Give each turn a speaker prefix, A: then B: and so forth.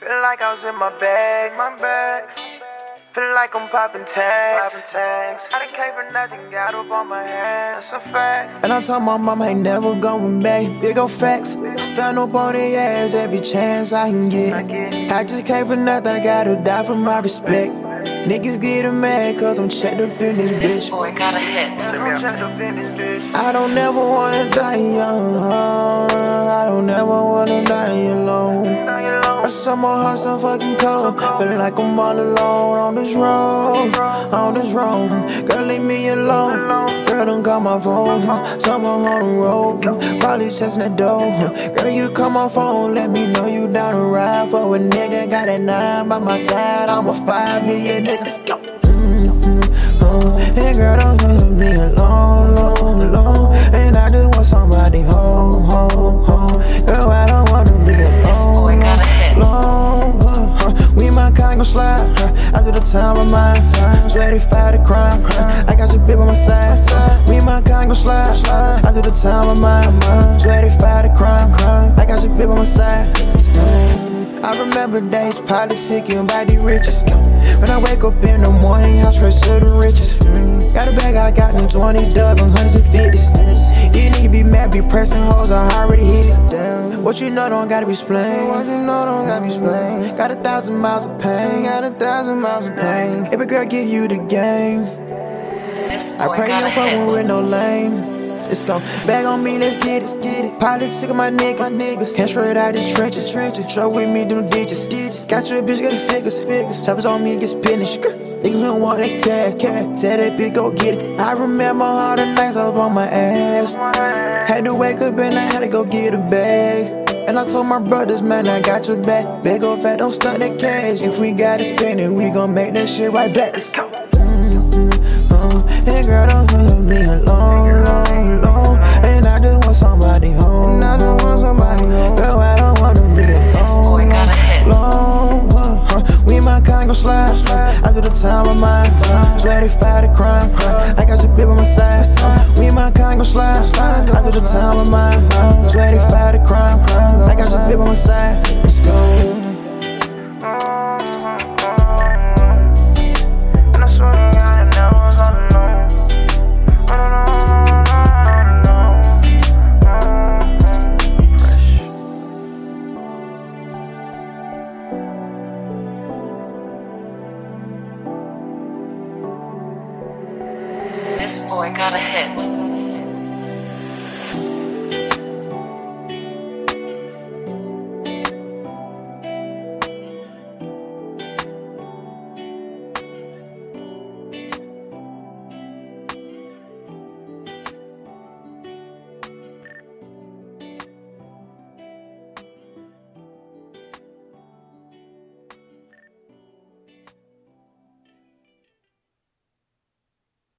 A: Feel like I was in my bag, my bag. Feel like I'm popping tags, popping tags. I done came for nothing, got up on my hands, that's a fact.
B: And I told my mama I ain't never going back. Big ol' facts, stand up on their ass every chance I can get. I just came for nothing, I gotta die for my respect. Niggas getting mad cause I'm checked up in this bitch.
C: This
B: bitch.
C: boy got a hit.
A: I'm checked up in this bitch.
B: I don't ever wanna die young. I don't ever wanna die alone.
A: Now you.
B: I saw my heart so fucking cold. Feeling like I'm all alone on this road. On this road. Girl, leave me alone. Girl, don't call my phone. Someone on the road. Probably chasing the door. Girl, you call my phone. Let me know you down to ride for a nigga. Got that nine by my side. I'm a five million nigga. Let's go. My kind gon' slide. Uh, after the time of mine, ready for the crime. Uh, I got your bitch on my side. Uh, we my kind gon' slide. I do the time mine, ready for the crime. I got your bitch on my side. I remember days politicking about the riches. When I wake up in the morning, I straight to the riches. Got a bag, I got them 20 dubs and hundreds and fifties. These niggas be mad, be pressing hoes, I already hit it. Damn. What you know don't gotta be explained. What you know don't gotta be explained. Got a thousand miles of pain, got a thousand miles of pain. If a girl give you the game, I pray you
C: got a
B: don't fuck with no lame. Let's go. Bag on me, let's get it, get it. Politics of my niggas, niggas. Came straight out this trenches, trenches. Truck with me, do the ditches, ditches. Got your bitch, got the figures, figures. Choppers on me, get finished. Niggas don't want that cash, cash. Tell that bitch, go get it. I remember all the nights I was on my ass. Had to wake up and I had to go get a bag. And I told my brothers, man, I got your back. Big ol' fat, don't stunt that cash. If we got it spinning, we gon' make that shit right back. Let's go. After the time of mine, ready for the crime, crime. I got your bitch on my side, we my kind gon' slide, slide. After the time of mine, ready for the crime, crime. I got your bitch on my side. Let's go.
C: This boy got a hit.